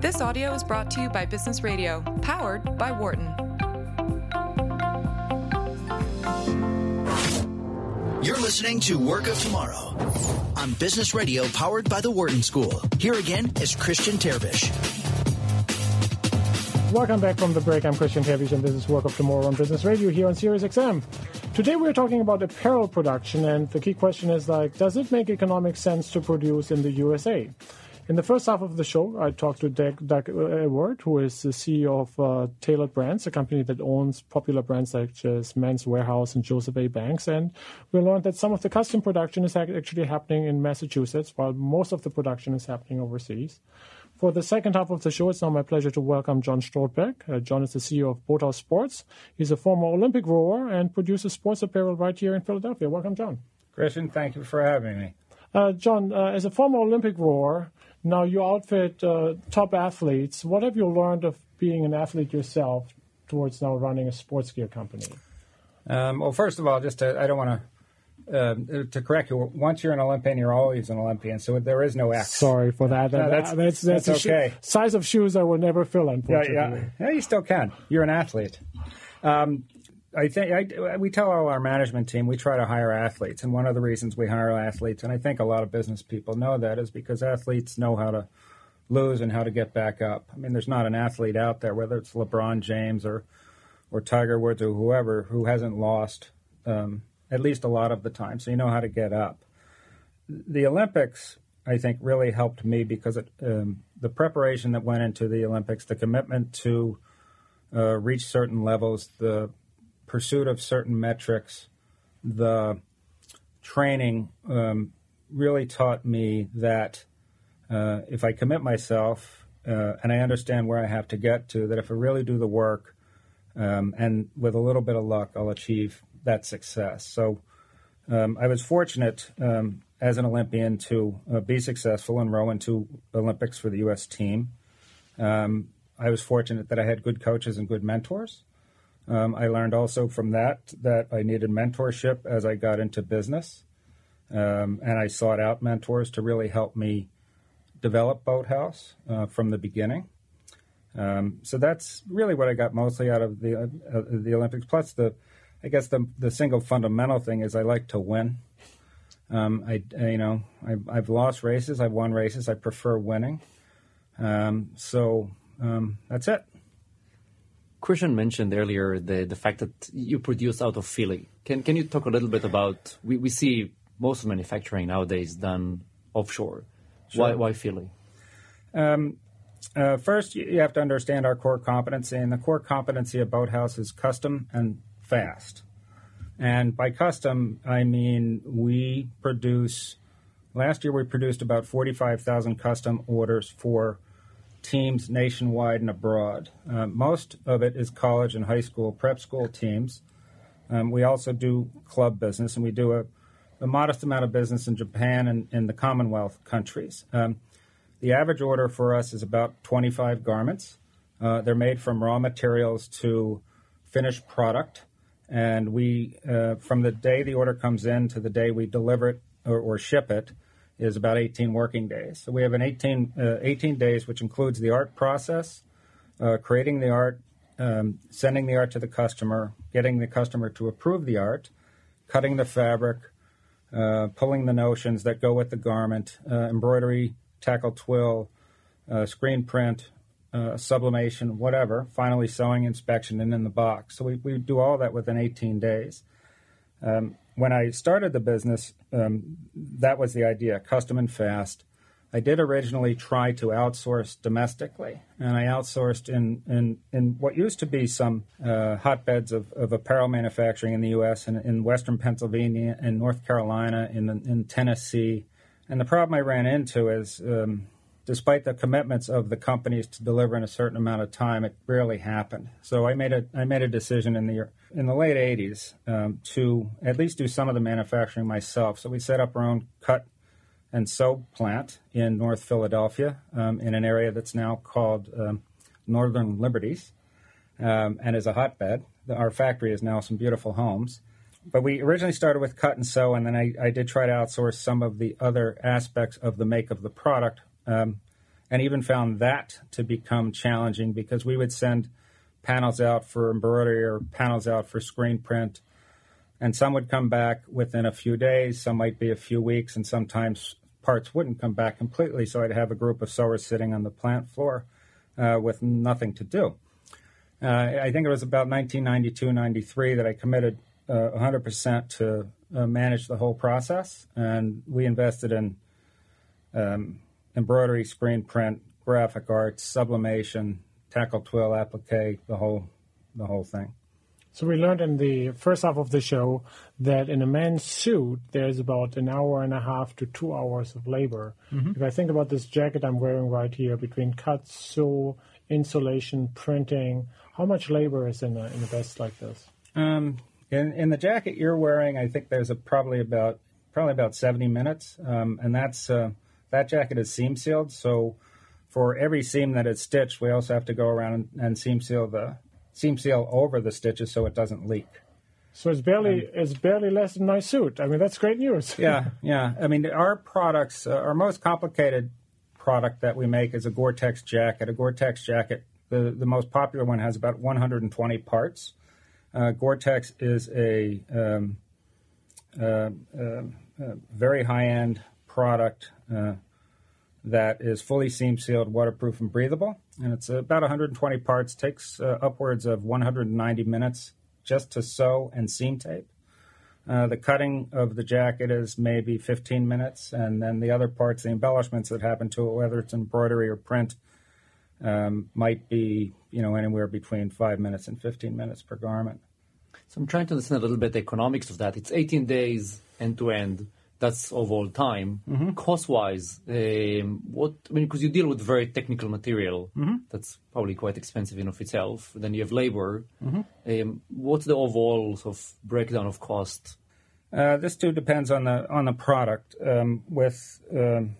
This audio is brought to you by Business Radio, powered by Wharton. You're listening to Work of Tomorrow on Business Radio, powered by the Wharton School. Here again is Christian Terwiesch. Welcome back from the break. I'm Christian Terwiesch, and this is Work of Tomorrow on Business Radio here on Sirius XM. Today we're talking about apparel production, and the key question is like, does it make economic sense to produce in the USA? In the first half of the show, I talked to Doug, Doug Ewert, who is the CEO of uh, Tailored Brands, a company that owns popular brands such as Men's Wearhouse and Joseph A. Banks. And we learned that some of the custom production is actually happening in Massachusetts, while most of the production is happening overseas. For the second half of the show, it's now my pleasure to welcome John Strotbeck. Uh, John is the CEO of Boathouse Sports. He's a former Olympic rower and produces sports apparel right here in Philadelphia. Welcome, John. Christian, thank you for having me. Uh, John, uh, as a former Olympic rower, now you outfit uh, top athletes. What have you learned of being an athlete yourself towards now running a sports gear company? Um, well, first of all, just to, I don't want to uh, to correct you. Once you're an Olympian, you're always an Olympian. So there is no X. Sorry for that. No, that's, that's, that's, that's okay. Size of shoes I will never fill. Unfortunately, yeah, yeah. yeah you still can. You're an athlete. Um, I think I, we tell all our management team we try to hire athletes, and one of the reasons we hire athletes, and I think a lot of business people know that, is because athletes know how to lose and how to get back up. I mean, there's not an athlete out there, whether it's LeBron James or or Tiger Woods or whoever, who hasn't lost um, at least a lot of the time. So you know how to get up. The Olympics, I think, really helped me because it, um, the preparation that went into the Olympics, the commitment to uh, reach certain levels, the pursuit of certain metrics, the training um, really taught me that uh, if I commit myself uh, and I understand where I have to get to, that if I really do the work um, and with a little bit of luck, I'll achieve that success. So um, I was fortunate um, as an Olympian to uh, be successful and row into Olympics for the U.S. team. Um, I was fortunate that I had good coaches and good mentors. Um, I learned also from that that I needed mentorship as I got into business, um, and I sought out mentors to really help me develop Boathouse uh, from the beginning. Um, so that's really what I got mostly out of the uh, the Olympics. Plus, the I guess the the single fundamental thing is I like to win. Um, I, I, you know I, have lost races, I've won races. I prefer winning. Um, so um, that's it. Christian mentioned earlier the, the fact that you produce out of Philly. Can can you talk a little bit about we, we see most manufacturing nowadays done offshore. Sure. Why why Philly? Um, uh, first, you have to understand our core competency, and the core competency of Boathouse is custom and fast. And by custom, I mean we produce. Last year, we produced about forty-five thousand custom orders for teams nationwide and abroad. Uh, most of it is college and high school prep school teams. Um, we also do club business, and we do a, a modest amount of business in Japan and in the Commonwealth countries. Um, the average order for us is about 25 garments. Uh, they're made from raw materials to finished product, and we, uh, from the day the order comes in to the day we deliver it or, or ship it, is about 18 working days. So we have an 18, uh, 18 days, which includes the art process, uh, creating the art, um, sending the art to the customer, getting the customer to approve the art, cutting the fabric, uh, pulling the notions that go with the garment, uh, embroidery, tackle twill, uh, screen print, uh, sublimation, whatever, finally sewing, inspection, and in the box. So we, we do all that within 18 days. Um, when I started the business, um, that was the idea custom and fast. I did originally try to outsource domestically, and I outsourced in, in, in what used to be some uh, hotbeds of, of apparel manufacturing in the U.S. and in Western Pennsylvania and North Carolina, in, in Tennessee. And the problem I ran into is um, despite the commitments of the companies to deliver in a certain amount of time, it rarely happened. So I made a I made a decision in the in the late '80s um, to at least do some of the manufacturing myself. So we set up our own cut and sew plant in North Philadelphia um, in an area that's now called um, Northern Liberties um, and is a hotbed. Our factory is now some beautiful homes. But we originally started with cut and sew, and then I, I did try to outsource some of the other aspects of the make of the product um, and even found that to become challenging because we would send panels out for embroidery or panels out for screen print, and some would come back within a few days, some might be a few weeks, and sometimes parts wouldn't come back completely. So I'd have a group of sewers sitting on the plant floor uh, with nothing to do. Uh, I think it was about 1992 93 that I committed uh, 100% to uh, manage the whole process, and we invested in um, embroidery, screen print, graphic arts, sublimation, tackle twill applique, the whole, the whole thing. So we learned in the first half of the show that in a man's suit there's about an hour and a half to two hours of labor. Mm-hmm. If I think about this jacket I'm wearing right here, between cut, sew, insulation, printing, how much labor is in a, in a vest like this? Um, in, in the jacket you're wearing, I think there's a, probably about probably about 70 minutes, um, and that's uh, that jacket is seam sealed. So for every seam that is stitched, we also have to go around and, and seam seal the seam seal over the stitches so it doesn't leak. So it's barely um, it's barely less than my suit. I mean that's great news. yeah, yeah. I mean our products, uh, our most complicated product that we make is a Gore-Tex jacket. A Gore-Tex jacket, the the most popular one has about 120 parts. Uh, Gore-Tex is a um, uh, uh very high-end product uh, that is fully seam sealed, waterproof, and breathable. And it's about 120 parts, takes uh, upwards of 190 minutes just to sew and seam tape. Uh, the cutting of the jacket is maybe 15 minutes, and then the other parts, the embellishments that happen to it, whether it's embroidery or print, um, might be you know anywhere between five minutes and 15 minutes per garment. So I'm trying to understand a little bit the economics of that. It's 18 days end to end that's of all time. Mm-hmm. Cost wise, um, what I mean, because you deal with very technical material mm-hmm. that's probably quite expensive in of itself. Then you have labor. Mm-hmm. Um, what's the overall sort of breakdown of cost? Uh, this too depends on the on the product. Um, with um,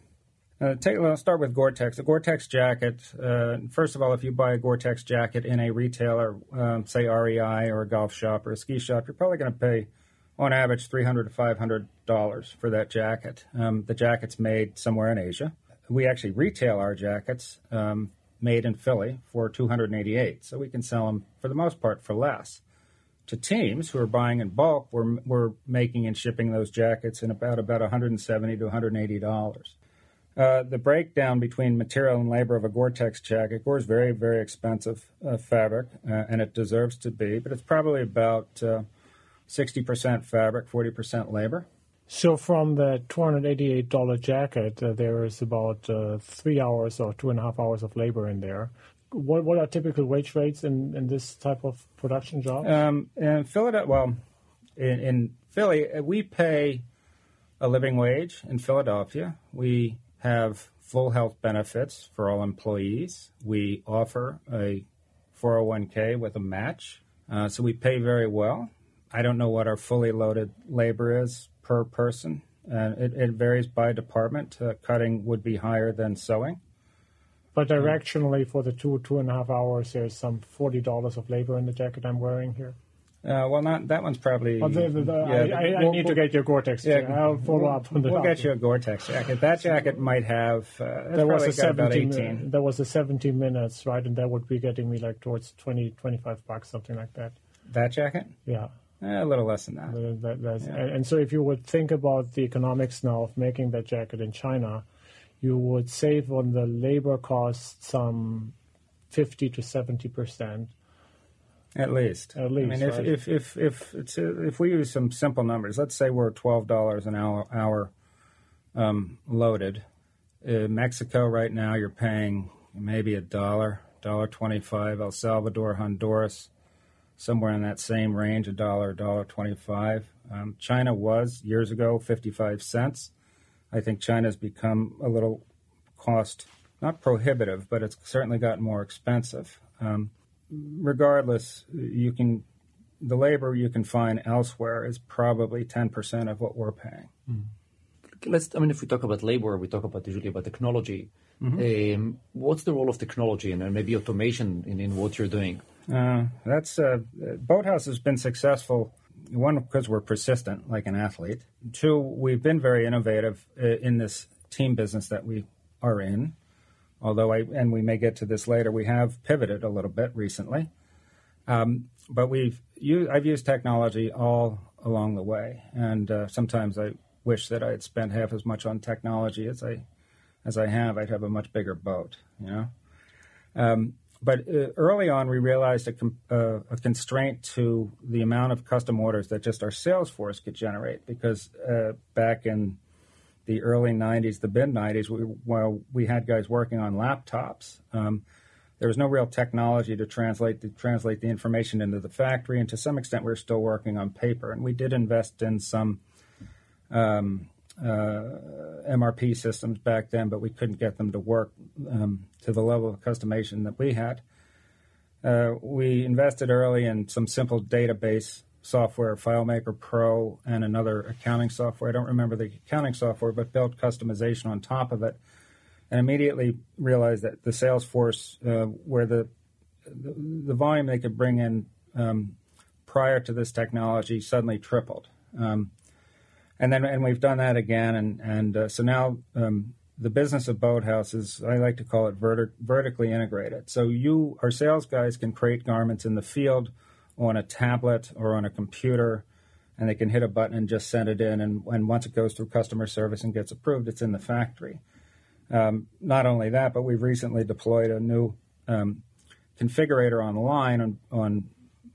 uh, take, let's start with Gore-Tex. A Gore-Tex jacket. Uh, first of all, if you buy a Gore-Tex jacket in a retailer, um, say REI or a golf shop or a ski shop, you're probably going to pay on average, three hundred to five hundred dollars for that jacket. Um, the jacket's made somewhere in Asia. We actually retail our jackets um, made in Philly for two hundred and eighty-eight, so we can sell them for the most part for less. To teams who are buying in bulk, we're, we're making and shipping those jackets in about about one hundred and seventy to one hundred and eighty dollars. Uh, the breakdown between material and labor of a Gore-Tex jacket. Gore is very, very expensive uh, fabric, uh, and it deserves to be, but it's probably about uh, 60% fabric, 40% labor. So from the $288 jacket, uh, there is about uh, three hours or two and a half hours of labor in there. What, what are typical wage rates in, in this type of production job? Um, in Philadelphia, well, in, in Philly, uh, we pay a living wage in Philadelphia. We have full health benefits for all employees. We offer a 401k with a match. Uh, so we pay very well. I don't know what our fully loaded labor is per person. And it, it varies by department. Uh, cutting would be higher than sewing. But directionally, for the two two and a half hours, there's some forty dollars of labor in the jacket I'm wearing here. Uh, well, not that one's probably. the, the, the, yeah, I, I, we'll, need we'll, to get your Gore-Tex. Yeah, I'll follow we'll, up on the. We'll get you a Gore-Tex jacket. That jacket might have. Uh, there was a 17. Uh, there was a 17 minutes, right, and that would be getting me like towards 20, 25 bucks, something like that. That jacket? Yeah. Eh, a little less than that. that, that yeah. and, and, so, if you would think about the economics now of making that jacket in China, you would save on the labor cost some fifty to seventy percent. At least. At least. I mean, right? if if if if, if we use some simple numbers, let's say we're twelve dollars an hour, hour um, loaded. In Mexico right now, you're paying maybe a dollar, dollar twenty-five. El Salvador, Honduras somewhere in that same range, a dollar, dollar twenty-five. Um, China was years ago fifty-five cents. I think China's become a little cost not prohibitive, but it's certainly gotten more expensive. Um, regardless, you can the labor you can find elsewhere is probably ten percent of what we're paying. Mm. Let's. I mean, if we talk about labor, we talk about usually about technology. Mm-hmm. Um, what's the role of technology and maybe automation in, in what you're doing? Uh, that's uh, Boathouse has been successful. One, because we're persistent, like an athlete. Two, we've been very innovative uh, in this team business that we are in. although I, and we may get to this later, we have pivoted a little bit recently. Um, but we've used, I've used technology all along the way, and uh, sometimes I wish that I had spent half as much on technology as I as I have. I'd have a much bigger boat, you know. Um, but uh, early on, we realized a, uh, a, constraint to the amount of custom orders that just our sales force could generate because uh, back in the early 90s, the mid 90s, we, while we had guys working on laptops, um, there was no real technology to translate to translate the information into the factory, and to some extent, we are still working on paper. And we did invest in some um, MRP systems back then, but we couldn't get them to work um, to the level of customization that we had. Uh, we invested early in some simple database software, FileMaker Pro, and another accounting software. I don't remember the accounting software, but built customization on top of it, and immediately realized that the sales force, uh, where the, the, the volume they could bring in um, prior to this technology, suddenly tripled. Um, and then and we've done that again, and and uh, so now um, the business of Boathouse is I like to call it vertic- vertically integrated. So you, our sales guys, can create garments in the field, on a tablet or on a computer, and they can hit a button and just send it in. And, and once it goes through customer service and gets approved, it's in the factory. Um, not only that, but we've recently deployed a new um, configurator online on, on.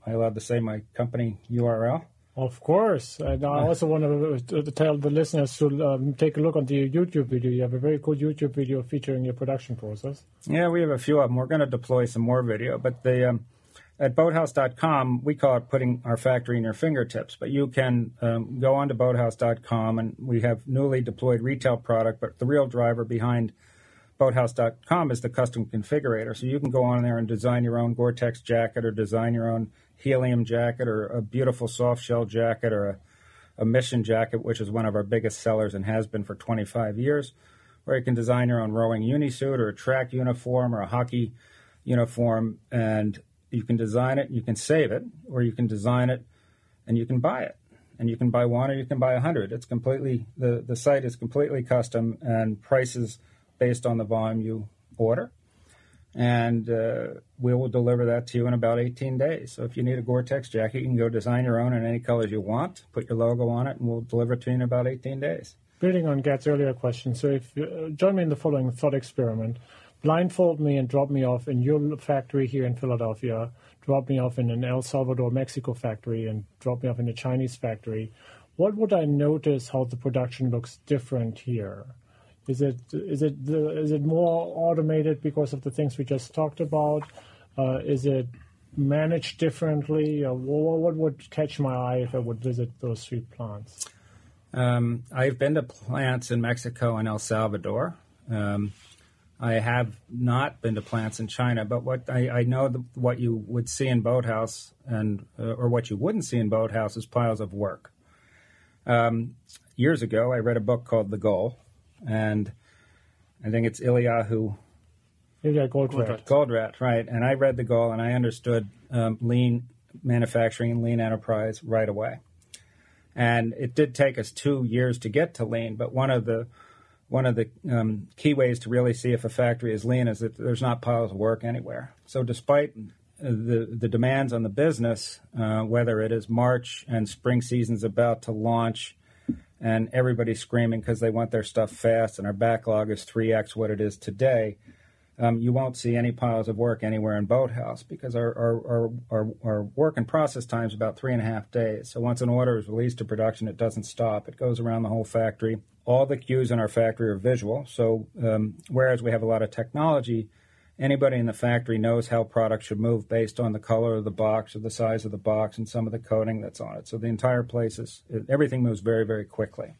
I allowed to say my company URL? Of course. And I also want to tell the listeners to um, take a look on the YouTube video. You have a very cool YouTube video featuring your production process. Yeah, we have a few of them. We're going to deploy some more video, but the um, at boathouse.com, we call it putting our factory in your fingertips. But you can um, go on to boathouse.com, and we have newly deployed retail product. But the real driver behind boathouse.com is the custom configurator. So you can go on there and design your own Gore-Tex jacket or design your own helium jacket or a beautiful soft shell jacket or a, a mission jacket, which is one of our biggest sellers and has been for 25 years, where you can design your own rowing unisuit or a track uniform or a hockey uniform. And you can design it, you can save it, or you can design it and you can buy it. And you can buy one or you can buy a hundred. It's completely the, the site is completely custom and prices based on the volume you order and uh, we will deliver that to you in about 18 days. So if you need a Gore-Tex jacket, you can go design your own in any colors you want, put your logo on it, and we'll deliver it to you in about 18 days. Building on Gad's earlier question, so if uh, join me in the following thought experiment: blindfold me and drop me off in your factory here in Philadelphia, drop me off in an El Salvador, Mexico factory, and drop me off in a Chinese factory. What would I notice how the production looks different here? Is it is it is it more automated because of the things we just talked about? Uh, is it managed differently? Uh, what would catch my eye if I would visit those three plants? Um, I've been to plants in Mexico and El Salvador. Um, I have not been to plants in China, but what I, I know the, what you would see in Boathouse and uh, or what you wouldn't see in Boathouse is piles of work. Um, years ago, I read a book called The Goal, and I think it's Eliyahu. Ilya Goldratt. Goldratt, right. And I read the goal and I understood um, lean manufacturing and lean enterprise right away. And it did take us two years to get to lean, but one of the one of the um, key ways to really see if a factory is lean is that there's not piles of work anywhere. So despite the the demands on the business, uh, whether it is March and spring season's about to launch, and everybody's screaming because they want their stuff fast, and our backlog is 3x what it is today. Um, you won't see any piles of work anywhere in Boathouse because our, our, our, our, work and process time is about three and a half days. So once an order is released to production, it doesn't stop. It goes around the whole factory. All the cues in our factory are visual. So um, whereas we have a lot of technology, anybody in the factory knows how products should move based on the color of the box or the size of the box and some of the coating that's on it. So the entire place is everything moves very very quickly.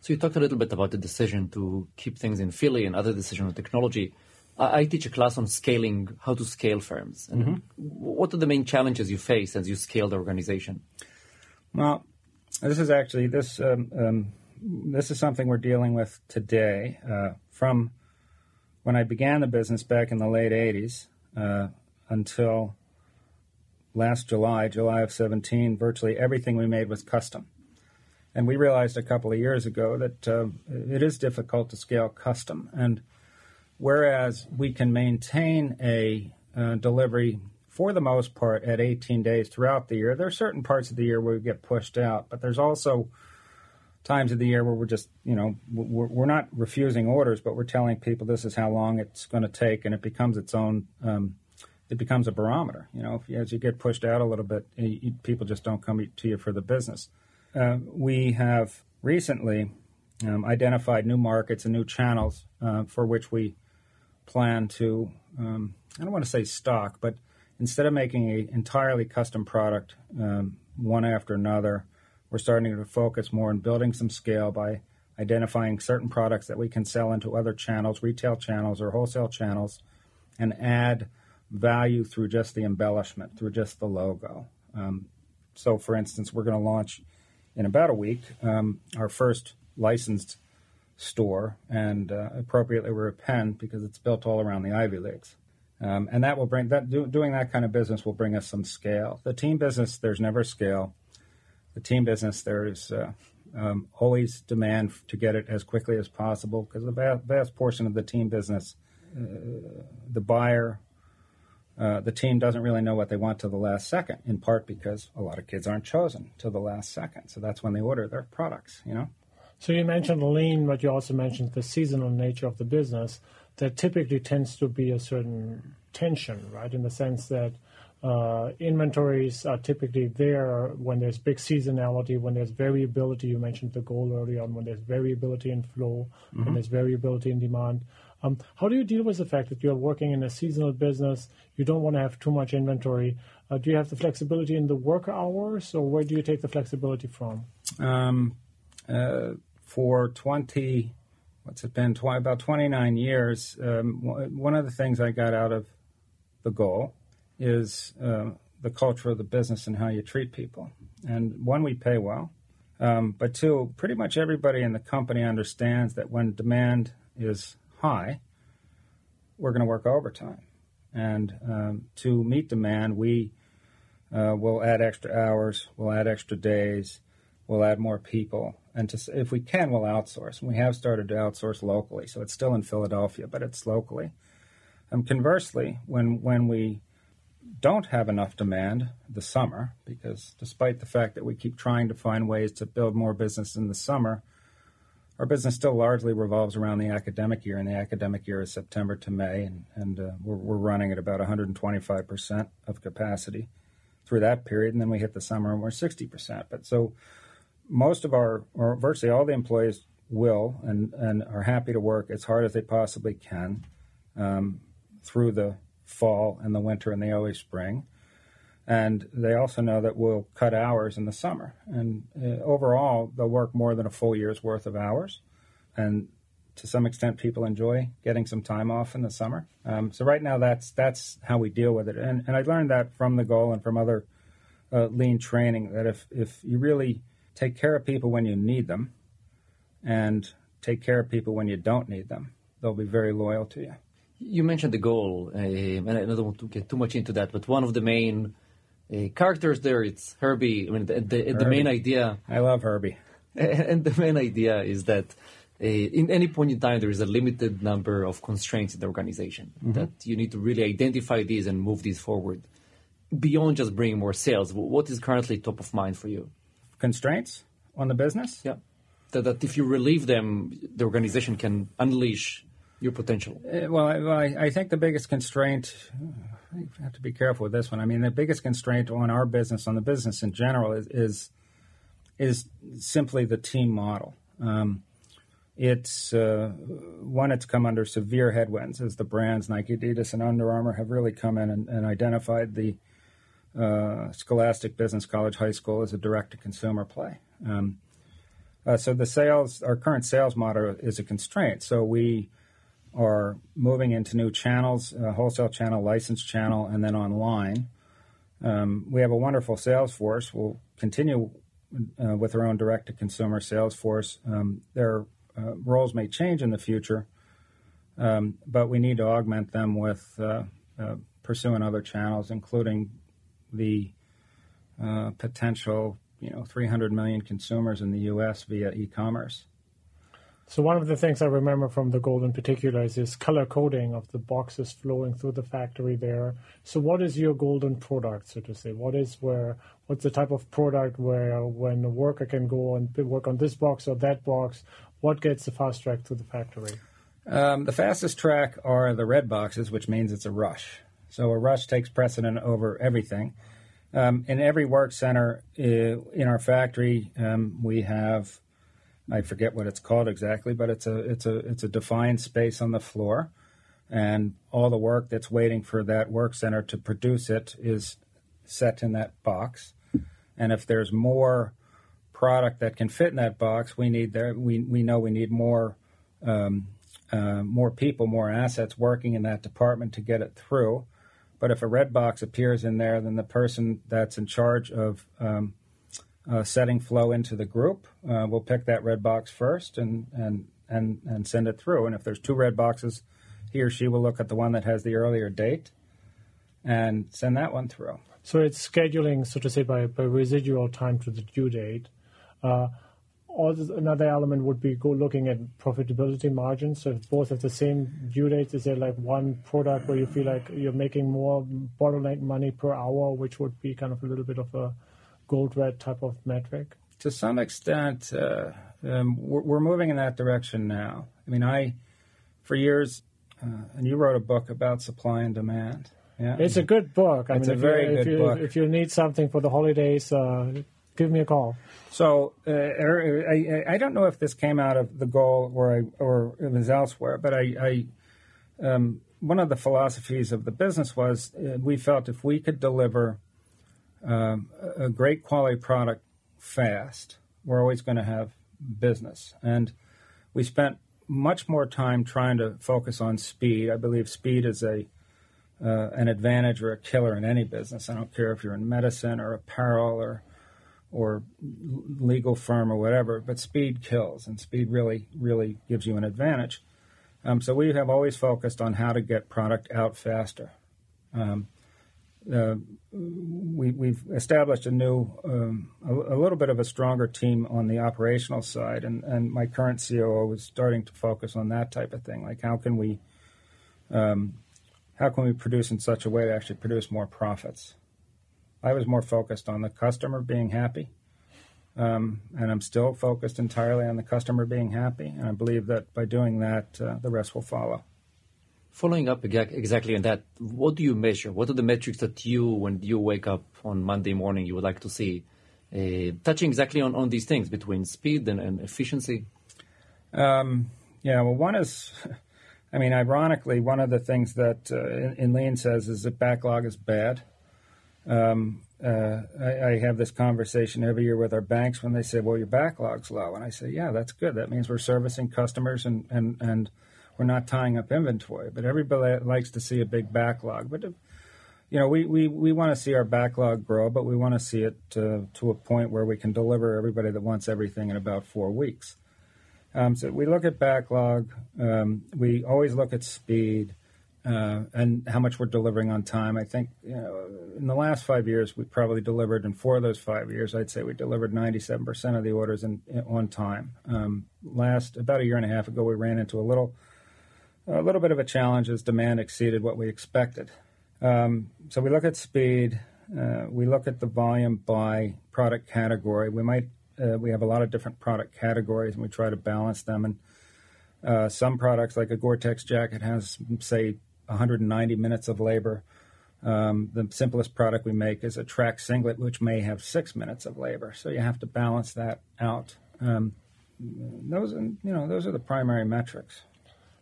So you talked a little bit about the decision to keep things in Philly and other decision on technology. I, I teach a class on scaling, how to scale firms. And mm-hmm. what are the main challenges you face as you scale the organization? Well, this is actually this um, um, this is something we're dealing with today uh, from when I began the business back in the late 80s uh, until last July, July of 17, virtually everything we made was custom. And we realized a couple of years ago that uh, it is difficult to scale custom. And whereas we can maintain a uh, delivery for the most part at 18 days throughout the year. There are certain parts of the year where we get pushed out, but there's also times of the year where we're just, you know, we're, we're not refusing orders, but we're telling people this is how long it's going to take, and it becomes its own. Um, it becomes a barometer. You know, if, as you get pushed out a little bit, you, people just don't come to you for the business. Uh, we have recently um, identified new markets and new channels uh, for which we plan to. Um, I don't want to say stock, but instead of making an entirely custom product um, one after another, we're starting to focus more on building some scale by identifying certain products that we can sell into other channels, retail channels or wholesale channels, and add value through just the embellishment, through just the logo. Um, so, for instance, we're going to launch in about a week um, our first licensed store, and uh, appropriately we're a Penn because it's built all around the Ivy Leagues. Um, and that will bring that do, doing that kind of business will bring us some scale. The team business, there's never scale the team business, there's uh, um, always demand to get it as quickly as possible because the vast, vast, portion of the team business, uh, the buyer, uh, the team doesn't really know what they want to the last second. In part because a lot of kids aren't chosen to the last second, so that's when they order their products. You know. So you mentioned lean, but you also mentioned the seasonal nature of the business. That typically tends to be a certain tension, right? In the sense that uh, inventories are typically there when there's big seasonality, when there's variability. You mentioned the goal earlier on, when there's variability in flow, mm-hmm. when there's variability in demand. Um, how do you deal with the fact that you're working in a seasonal business? You don't want to have too much inventory. Uh, do you have the flexibility in the work hours, or where do you take the flexibility from? Um, uh, for 20, what's it been, tw- about 29 years, um, one of the things I got out of the goal is uh, the culture of the business and how you treat people. And one, we pay well. Um, but two, pretty much everybody in the company understands that when demand is high, we're going to work overtime. And um, to meet demand, we uh, will add extra hours, we'll add extra days, we'll add more people. And to, if we can, we'll outsource. And we have started to outsource locally. So it's still in Philadelphia, but it's locally. Um, conversely, when, when we don't have enough demand the summer because despite the fact that we keep trying to find ways to build more business in the summer, our business still largely revolves around the academic year, and the academic year is September to May, and, and uh, we're, we're running at about 125% of capacity through that period, and then we hit the summer and we're 60%. But so most of our, or virtually all the employees will and, and are happy to work as hard as they possibly can um, through the fall and the winter and the early spring. And they also know that we'll cut hours in the summer. And uh, overall, they'll work more than a full year's worth of hours. And to some extent, people enjoy getting some time off in the summer. Um, so right now, that's that's how we deal with it. And, and I learned that from the goal and from other uh, lean training that if if you really take care of people when you need them, and take care of people when you don't need them, they'll be very loyal to you. You mentioned the goal, uh, and I don't want to get too much into that, but one of the main uh, characters there it's Herbie. I mean, the, the, the main idea. I love Herbie. And the main idea is that uh, in any point in time there is a limited number of constraints in the organization. Mm-hmm. That you need to really identify these and move these forward beyond just bringing more sales. What is currently top of mind for you? Constraints on the business. Yeah. That, that if you relieve them, the organization can unleash your potential? Uh, well, I, I, think the biggest constraint, I have to be careful with this one. I mean, the biggest constraint on our business, on the business in general, is is, is simply the team model. Um, it's uh, one, it's come under severe headwinds as the brands Nike, Adidas, and Under Armour have really come in and, and identified the uh, Scholastic Business College High School as a direct to consumer play. Um, uh, so the sales, our current sales model is a constraint. So we are moving into new channels, wholesale channel, licensed channel, and then online. Um, we have a wonderful sales force. We'll continue uh, with our own direct to consumer sales force. Um, their uh, roles may change in the future, um, but we need to augment them with uh, uh, pursuing other channels, including the uh, potential, you know, 300 million consumers in the U.S. via e-commerce. So one of the things I remember from the goal in particular is this color coding of the boxes flowing through the factory there. So what is your golden product, so to say? What is where? What's the type of product where when a worker can go and work on this box or that box? What gets the fast track to the factory? Um, the fastest track are the red boxes, which means it's a rush. So a rush takes precedent over everything. Um, in every work center uh, in our factory, um, we have I forget what it's called exactly, but it's a it's a it's a defined space on the floor, and all the work that's waiting for that work center to produce it is set in that box. And if there's more product that can fit in that box, we need there we we know we need more um, uh, more people, more assets working in that department to get it through. But if a red box appears in there, then the person that's in charge of um, uh, setting flow into the group. Uh, we'll pick that red box first and, and, and, and send it through. And if there's two red boxes, he or she will look at the one that has the earlier date and send that one through. So it's scheduling, so to say, by, by residual time to the due date. Uh, another element would be go looking at profitability margins. So if both have the same due dates, is there like one product where you feel like you're making more bottleneck money per hour, which would be kind of a little bit of a Goldratt type of metric? To some extent, uh, um, we're, we're, moving in that direction now. I mean, I, for years, uh, and you wrote a book about supply and demand. Yeah, it's a good book. I it's mean, a very you, good if you, book. If you need something for the holidays, uh, give me a call. So uh, er, I, I, don't know if this came out of the goal or I, or it was elsewhere, but I, I um, one of the philosophies of the business was uh, we felt if we could deliver um, a great quality product fast, we're always going to have business. And we spent much more time trying to focus on speed. I believe speed is a uh, an advantage or a killer in any business. I don't care if you're in medicine or apparel or or legal firm or whatever, but speed kills, and speed really really gives you an advantage. Um, so we have always focused on how to get product out faster. Um, uh, we, we've established a new, um, a, a, little bit of a stronger team on the operational side, and, and my current COO is starting to focus on that type of thing. Like, how can we, um, how can we produce in such a way to actually produce more profits? I was more focused on the customer being happy, um, and I'm still focused entirely on the customer being happy. And I believe that by doing that, uh, the rest will follow. Following up exactly on that, what do you measure? What are the metrics that you, when you wake up on Monday morning, you would like to see? Uh, touching exactly on, on these things between speed and, and efficiency? Um, yeah, well, one is, I mean, ironically, one of the things that uh, in, in, Lean says is that backlog is bad. Um, uh, I, I, have this conversation every year with our banks when they say, well, your backlog's low. And I say, yeah, that's good. That means we're servicing customers and, and, and – we're not tying up inventory. But everybody likes to see a big backlog. But you know, we, we, we want to see our backlog grow, but we want to see it to, to a point where we can deliver everybody that wants everything in about four weeks. Um, so we look at backlog. Um, we always look at speed uh, and how much we're delivering on time. I think you know, in the last five years, we probably delivered in four of those five years. I'd say we delivered 97% of the orders in, in on time. Um, last about a year and a half ago, we ran into a little a little bit of a challenge as demand exceeded what we expected. Um, so we look at speed. Uh, we look at the volume by product category. We might uh, we have a lot of different product categories, and we try to balance them. And uh, some products, like a Gore-Tex jacket, has say 190 minutes of labor. Um, the simplest product we make is a track singlet, which may have six minutes of labor. So you have to balance that out. Um, those, you know, those are the primary metrics.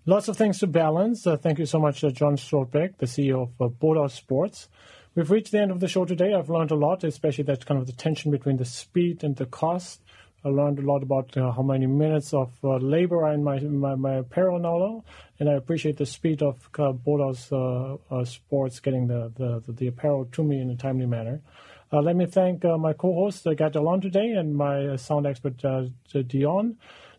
Lots of things to balance. Uh, thank you so much, uh, John Strotbeck, the CEO of uh, Boathouse Sports. We've reached the end of the show today. I've learned a lot, especially that kind of the tension between the speed and the cost. I learned a lot about uh, how many minutes of uh, labor are in my, my, my apparel now, and I appreciate the speed of uh, uh, uh, sports getting the, the, the, apparel to me in a timely manner. Let me thank my co-host, uh, Gert today, and my sound expert, Dion.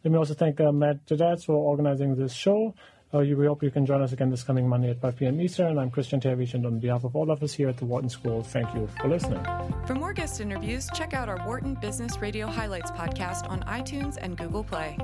Let me also thank uh, Matt Dadaz for organizing this show. Uh, we hope you can join us again this coming Monday at 5 p.m. Eastern. I'm Christian Terwiesch, and on behalf of all of us here at the Wharton School, thank you for listening. For more guest interviews, check out our Wharton Business Radio Highlights podcast on iTunes and Google Play.